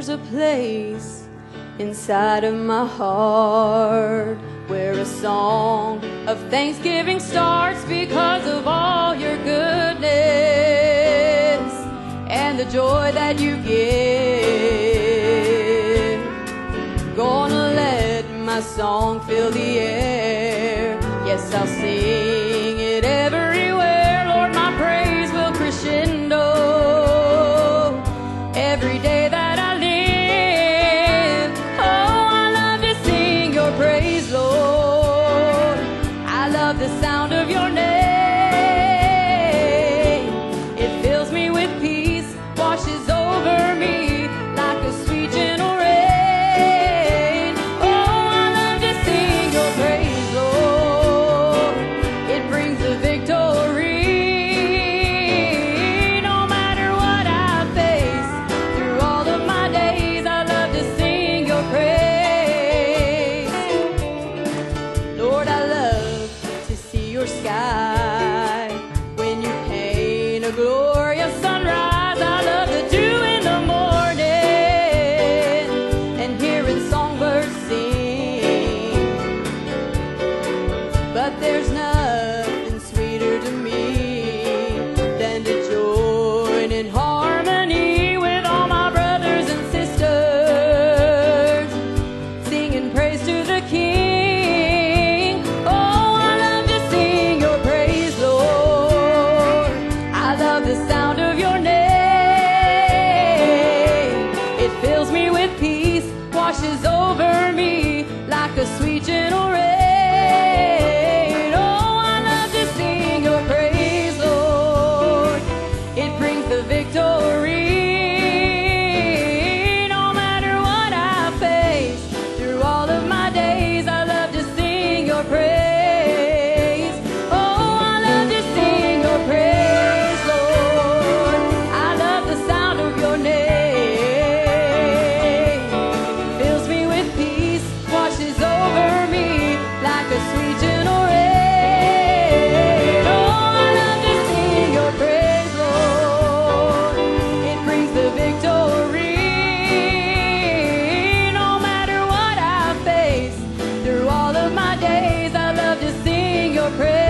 There's a place inside of my heart where a song of thanksgiving starts because of all your goodness and the joy that you give. Gonna let my song fill the air. Yes, I'll sing But there's nothing sweeter to me than to join in harmony with all my brothers and sisters, singing praise to the King. Oh, I love to sing your praise, Lord. I love the sound of your name. It fills me with peace, washes over me like a sweet gentle rain. praise.